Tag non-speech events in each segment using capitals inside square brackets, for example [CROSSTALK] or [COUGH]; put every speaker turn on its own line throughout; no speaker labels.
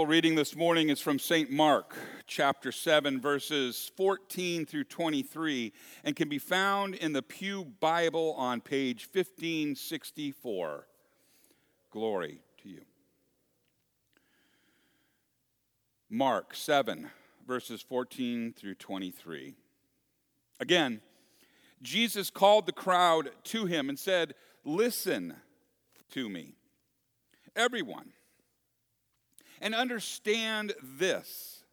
gospel reading this morning is from St. Mark, chapter 7, verses 14 through 23, and can be found in the Pew Bible on page 1564. Glory to you. Mark 7, verses 14 through 23. Again, Jesus called the crowd to him and said, Listen to me, everyone and understand this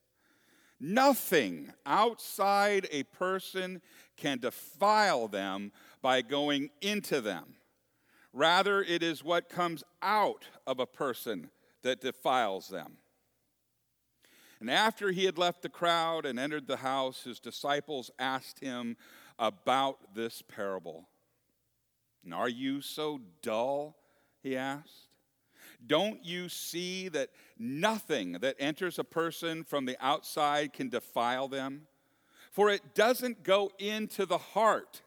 nothing outside a person can defile them by going into them. Rather, it is what comes out of a person that defiles them. And after he had left the crowd and entered the house, his disciples asked him about this parable. And are you so dull? He asked. Don't you see that nothing that enters a person from the outside can defile them? For it doesn't go into the heart,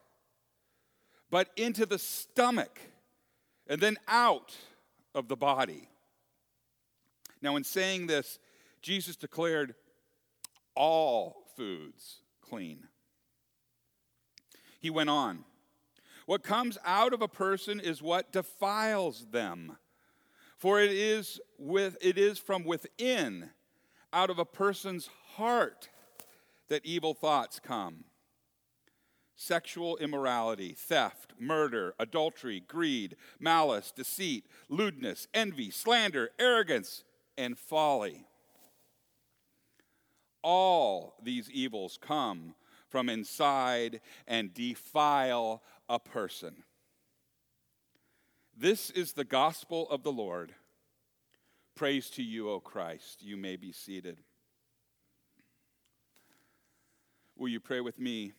but into the stomach, and then out of the body. Now, in saying this, Jesus declared all foods clean. He went on, What comes out of a person is what defiles them. For it is, with, it is from within, out of a person's heart, that evil thoughts come sexual immorality, theft, murder, adultery, greed, malice, deceit, lewdness, envy, slander, arrogance, and folly. All these evils come from inside and defile a person. This is the gospel of the Lord. Praise to you, O Christ. You may be seated. Will you pray with me?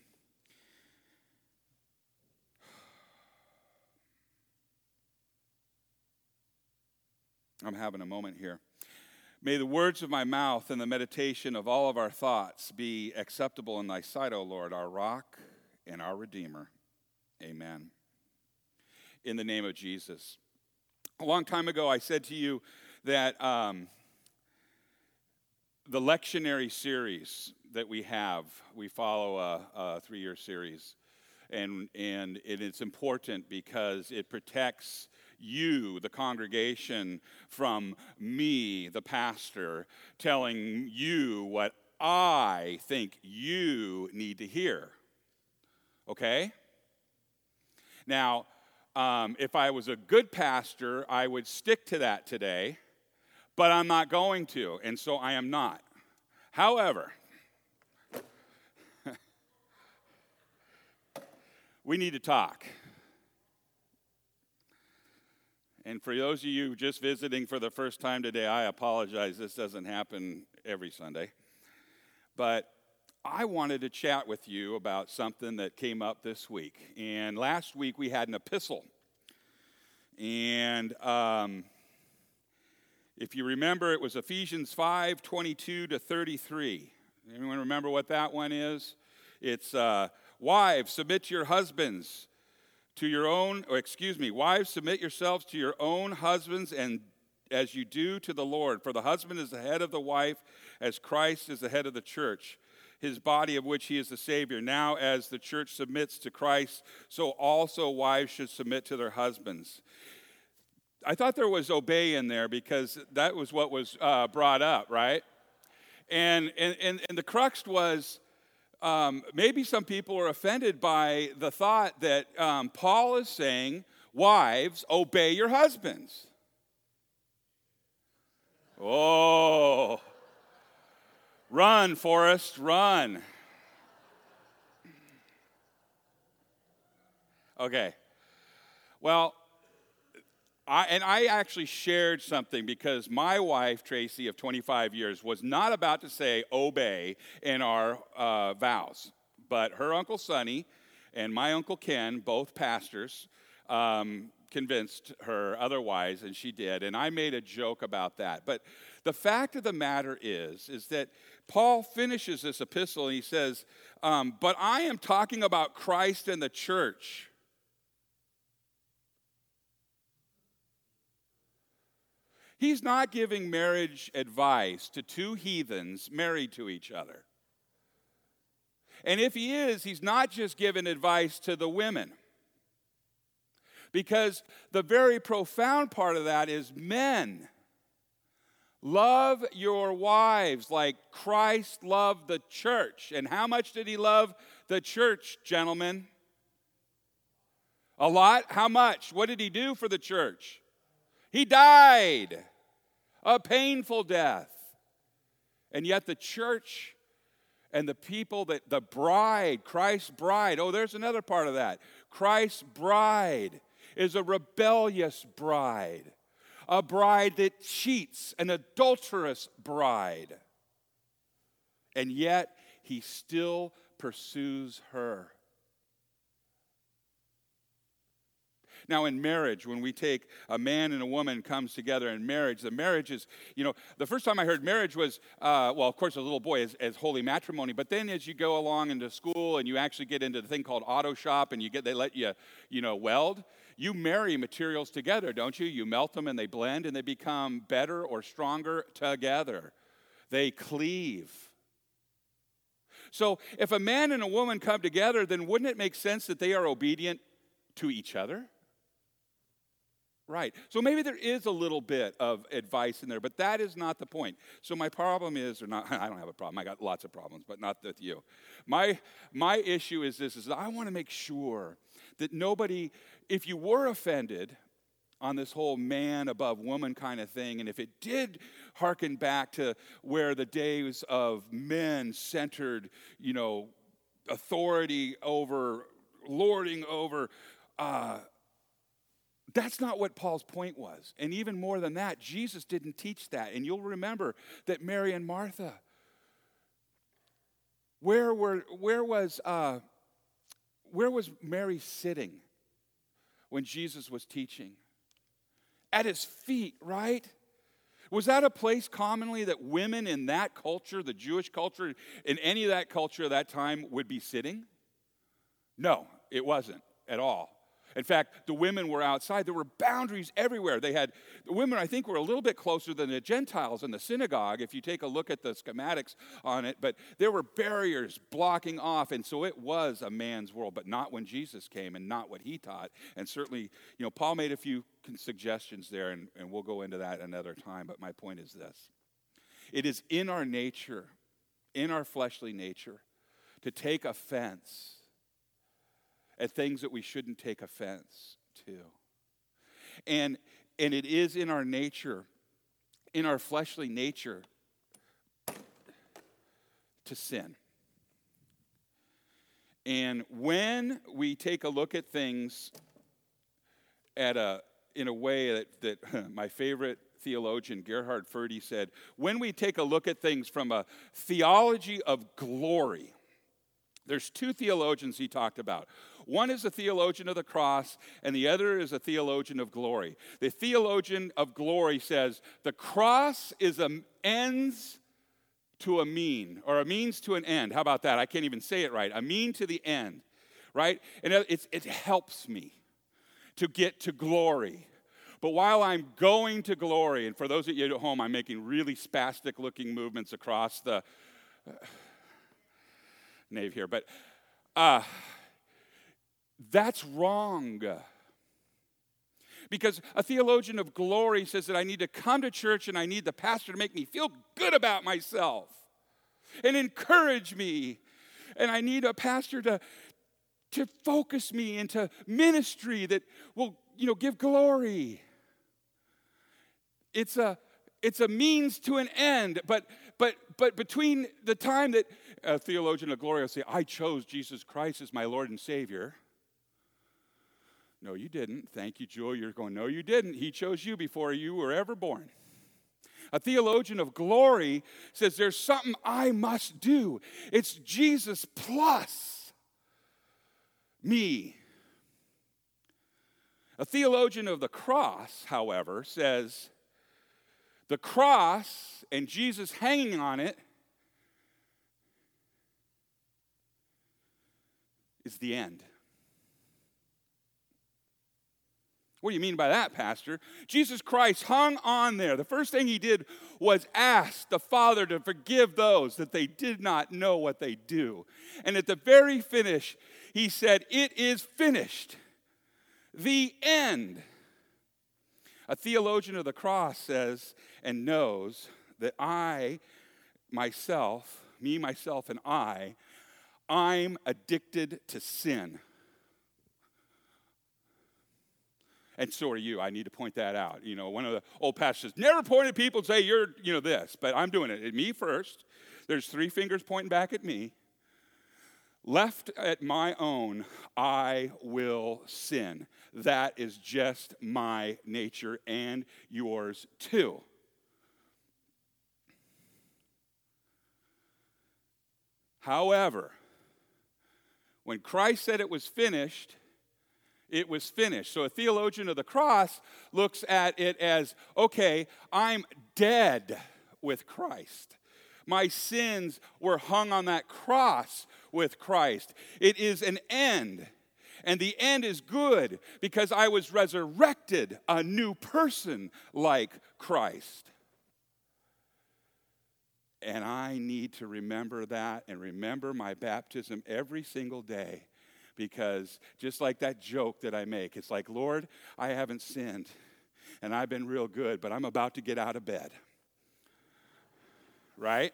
I'm having a moment here. May the words of my mouth and the meditation of all of our thoughts be acceptable in thy sight, O Lord, our rock and our redeemer. Amen in the name of Jesus. A long time ago, I said to you that um, the lectionary series that we have, we follow a, a three year series, and, and it's important because it protects you, the congregation, from me, the pastor, telling you what I think you need to hear. Okay? Now, um, if I was a good pastor, I would stick to that today, but I'm not going to, and so I am not. However, [LAUGHS] we need to talk. And for those of you just visiting for the first time today, I apologize. This doesn't happen every Sunday. But I wanted to chat with you about something that came up this week. And last week we had an epistle. And um, if you remember, it was Ephesians 5 22 to 33. Anyone remember what that one is? It's uh, wives, submit to your husbands to your own, or excuse me, wives, submit yourselves to your own husbands and as you do to the Lord. For the husband is the head of the wife, as Christ is the head of the church his body of which he is the Savior. Now, as the church submits to Christ, so also wives should submit to their husbands. I thought there was obey in there because that was what was uh, brought up, right? And, and, and, and the crux was um, maybe some people are offended by the thought that um, Paul is saying, Wives, obey your husbands. Oh, Run, Forrest, run. Okay. Well, I, and I actually shared something because my wife, Tracy, of 25 years, was not about to say obey in our uh, vows. But her Uncle Sonny and my Uncle Ken, both pastors, um, convinced her otherwise, and she did. And I made a joke about that. But the fact of the matter is, is that Paul finishes this epistle and he says, um, But I am talking about Christ and the church. He's not giving marriage advice to two heathens married to each other. And if he is, he's not just giving advice to the women. Because the very profound part of that is men. Love your wives like Christ loved the church. And how much did he love the church, gentlemen? A lot? How much? What did he do for the church? He died a painful death. And yet the church and the people that the bride, Christ's bride, oh, there's another part of that. Christ's bride is a rebellious bride, a bride that cheats, an adulterous bride. And yet he still pursues her. Now, in marriage, when we take a man and a woman comes together in marriage, the marriage is, you know, the first time I heard marriage was, uh, well, of course, a little boy, as, as, holy matrimony. But then as you go along into school and you actually get into the thing called auto shop and you get, they let you, you know, weld, you marry materials together, don't you? You melt them and they blend and they become better or stronger together. They cleave. So if a man and a woman come together, then wouldn't it make sense that they are obedient to each other? Right. So maybe there is a little bit of advice in there, but that is not the point. So my problem is, or not, [LAUGHS] I don't have a problem. I got lots of problems, but not with you. My my issue is this: is I want to make sure that nobody, if you were offended on this whole man above woman kind of thing, and if it did harken back to where the days of men centered, you know, authority over, lording over. Uh, that's not what Paul's point was. And even more than that, Jesus didn't teach that. And you'll remember that Mary and Martha, where, were, where, was, uh, where was Mary sitting when Jesus was teaching? At his feet, right? Was that a place commonly that women in that culture, the Jewish culture, in any of that culture of that time, would be sitting? No, it wasn't at all. In fact, the women were outside. There were boundaries everywhere. They had, the women, I think, were a little bit closer than the Gentiles in the synagogue, if you take a look at the schematics on it, but there were barriers blocking off. And so it was a man's world, but not when Jesus came and not what he taught. And certainly, you know, Paul made a few suggestions there, and, and we'll go into that another time. But my point is this it is in our nature, in our fleshly nature, to take offense at things that we shouldn't take offense to. And, and it is in our nature, in our fleshly nature, to sin. And when we take a look at things at a, in a way that, that [LAUGHS] my favorite theologian Gerhard Forde said, when we take a look at things from a theology of glory, there's two theologians he talked about. One is a theologian of the cross, and the other is a theologian of glory. The theologian of glory says the cross is an ends to a mean, or a means to an end. How about that? I can't even say it right. A mean to the end, right? And it helps me to get to glory. But while I'm going to glory, and for those of you at home, I'm making really spastic looking movements across the uh, nave here, but uh, that's wrong. Because a theologian of glory says that I need to come to church and I need the pastor to make me feel good about myself and encourage me. And I need a pastor to, to focus me into ministry that will, you know, give glory. It's a it's a means to an end, but but but between the time that a theologian of glory will say, I chose Jesus Christ as my Lord and Savior, no, you didn't. Thank you, Jewel. You're going, No, you didn't. He chose you before you were ever born. A theologian of glory says there's something I must do. It's Jesus plus me. A theologian of the cross, however, says the cross and Jesus hanging on it is the end. What do you mean by that, Pastor? Jesus Christ hung on there. The first thing he did was ask the Father to forgive those that they did not know what they do. And at the very finish, he said, It is finished. The end. A theologian of the cross says and knows that I, myself, me, myself, and I, I'm addicted to sin. And so are you. I need to point that out. You know, one of the old pastors never point at people and say, you're, you know, this, but I'm doing it. At me first. There's three fingers pointing back at me. Left at my own, I will sin. That is just my nature and yours too. However, when Christ said it was finished, it was finished. So a theologian of the cross looks at it as okay, I'm dead with Christ. My sins were hung on that cross with Christ. It is an end. And the end is good because I was resurrected, a new person like Christ. And I need to remember that and remember my baptism every single day because just like that joke that I make, it's like, Lord, I haven't sinned and I've been real good, but I'm about to get out of bed. Right?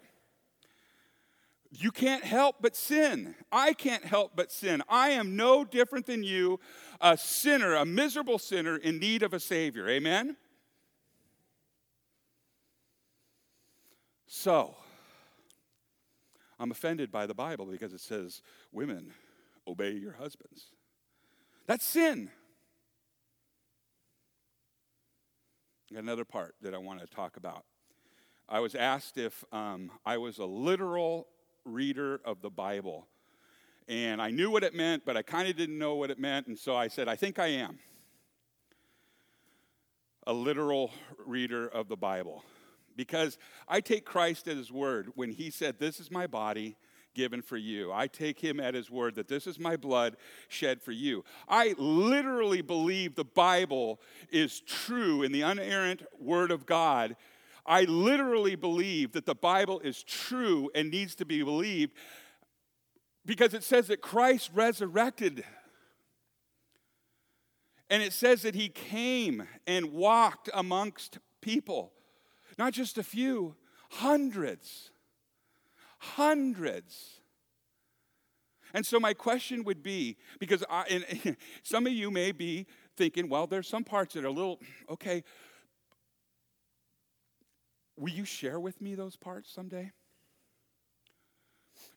You can't help but sin. I can't help but sin. I am no different than you, a sinner, a miserable sinner in need of a Savior. Amen? So, I'm offended by the Bible because it says, Women, obey your husbands. That's sin. Another part that I want to talk about. I was asked if um, I was a literal reader of the Bible. And I knew what it meant, but I kind of didn't know what it meant. And so I said, I think I am a literal reader of the Bible. Because I take Christ at his word when he said, This is my body given for you. I take him at his word that this is my blood shed for you. I literally believe the Bible is true in the unerrant word of God I literally believe that the Bible is true and needs to be believed because it says that Christ resurrected. And it says that he came and walked amongst people, not just a few, hundreds. Hundreds. And so, my question would be because I, [LAUGHS] some of you may be thinking, well, there's some parts that are a little, [CLEARS THROAT] okay, Will you share with me those parts someday?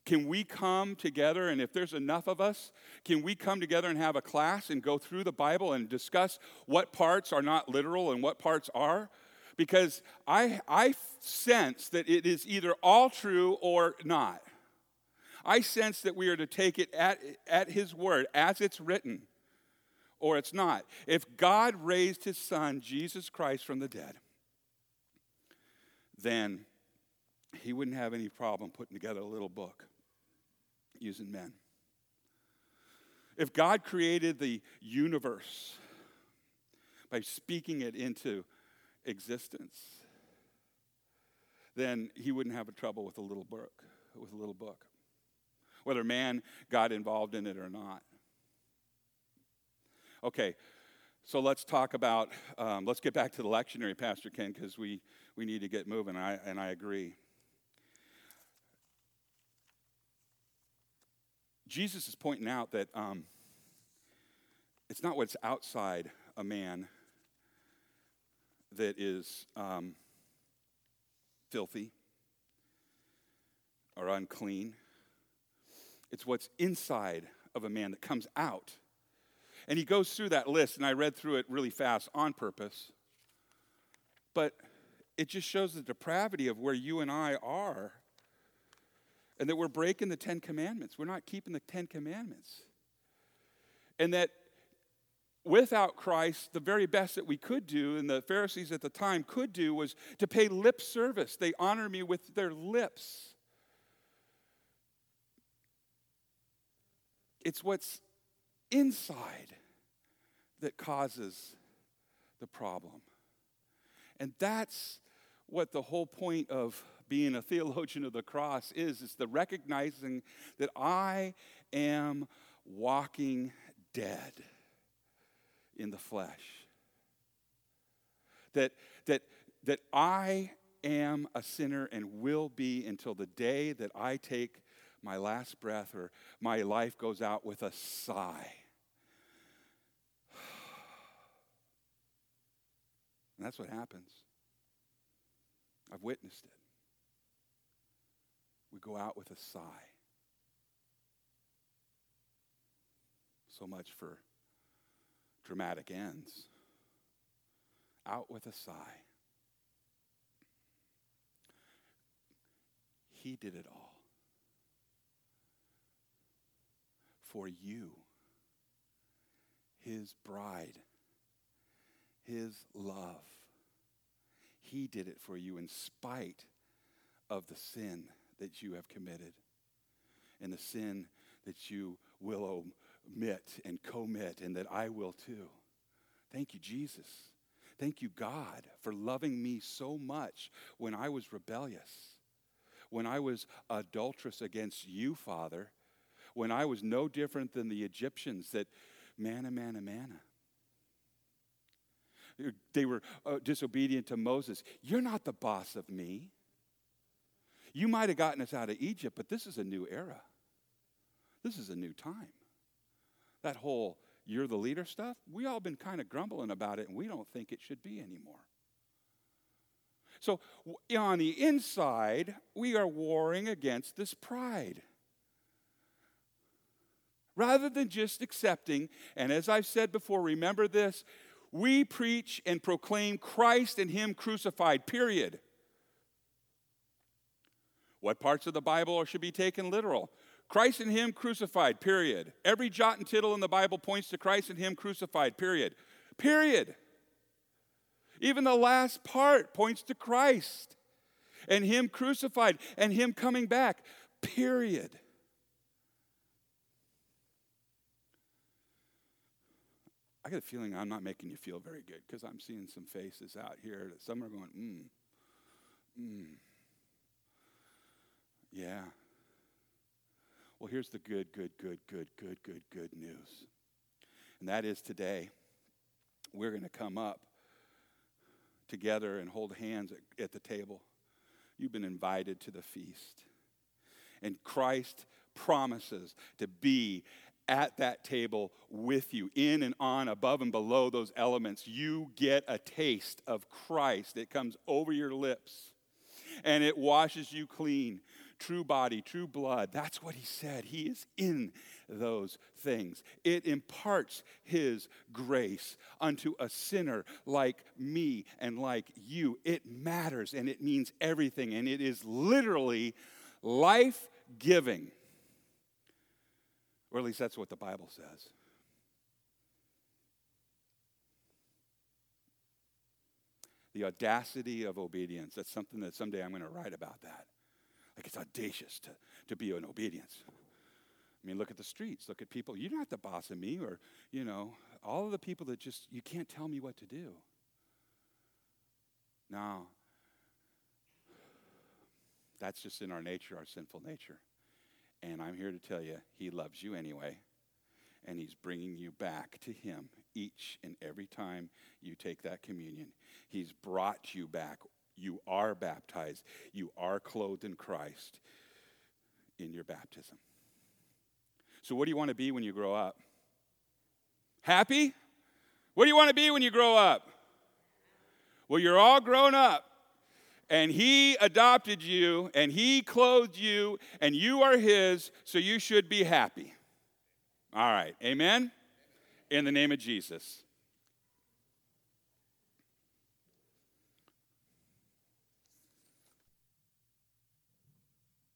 Can we come together, and if there's enough of us, can we come together and have a class and go through the Bible and discuss what parts are not literal and what parts are? Because I, I sense that it is either all true or not. I sense that we are to take it at, at His word, as it's written, or it's not. If God raised His Son, Jesus Christ, from the dead, then he wouldn't have any problem putting together a little book using men. If God created the universe by speaking it into existence, then he wouldn't have a trouble with a little book, with a little book. Whether man got involved in it or not. Okay, so let's talk about, um, let's get back to the lectionary, Pastor Ken, because we, we need to get moving, and I, and I agree. Jesus is pointing out that um, it's not what's outside a man that is um, filthy or unclean. It's what's inside of a man that comes out and he goes through that list, and I read through it really fast on purpose. But it just shows the depravity of where you and I are, and that we're breaking the Ten Commandments. We're not keeping the Ten Commandments. And that without Christ, the very best that we could do, and the Pharisees at the time could do, was to pay lip service. They honor me with their lips. It's what's inside that causes the problem. And that's what the whole point of being a theologian of the cross is is the recognizing that I am walking dead in the flesh. That that that I am a sinner and will be until the day that I take my last breath or my life goes out with a sigh. [SIGHS] And that's what happens. I've witnessed it. We go out with a sigh. So much for dramatic ends. Out with a sigh. He did it all. For you, His bride his love. He did it for you in spite of the sin that you have committed and the sin that you will omit and commit and that I will too. Thank you, Jesus. Thank you, God, for loving me so much when I was rebellious, when I was adulterous against you, Father, when I was no different than the Egyptians that manna, manna, manna they were uh, disobedient to Moses. You're not the boss of me. You might have gotten us out of Egypt, but this is a new era. This is a new time. That whole you're the leader stuff, we all been kind of grumbling about it and we don't think it should be anymore. So, on the inside, we are warring against this pride. Rather than just accepting, and as I've said before, remember this we preach and proclaim Christ and Him crucified, period. What parts of the Bible should be taken literal? Christ and Him crucified, period. Every jot and tittle in the Bible points to Christ and Him crucified, period. Period. Even the last part points to Christ and Him crucified and Him coming back, period. I get a feeling I'm not making you feel very good because I'm seeing some faces out here that some are going, mm, mm. Yeah. Well, here's the good, good, good, good, good, good, good news. And that is today, we're going to come up together and hold hands at, at the table. You've been invited to the feast. And Christ promises to be at that table with you, in and on, above and below those elements. You get a taste of Christ. It comes over your lips and it washes you clean. True body, true blood. That's what he said. He is in those things. It imparts his grace unto a sinner like me and like you. It matters and it means everything, and it is literally life giving. Or at least that's what the Bible says. The audacity of obedience. That's something that someday I'm going to write about that. Like it's audacious to, to be in obedience. I mean, look at the streets. Look at people. You're not the boss of me, or, you know, all of the people that just, you can't tell me what to do. No. That's just in our nature, our sinful nature. And I'm here to tell you, He loves you anyway. And He's bringing you back to Him each and every time you take that communion. He's brought you back. You are baptized, you are clothed in Christ in your baptism. So, what do you want to be when you grow up? Happy? What do you want to be when you grow up? Well, you're all grown up and He adopted you, and He clothed you, and you are His, so you should be happy. All right, amen? In the name of Jesus.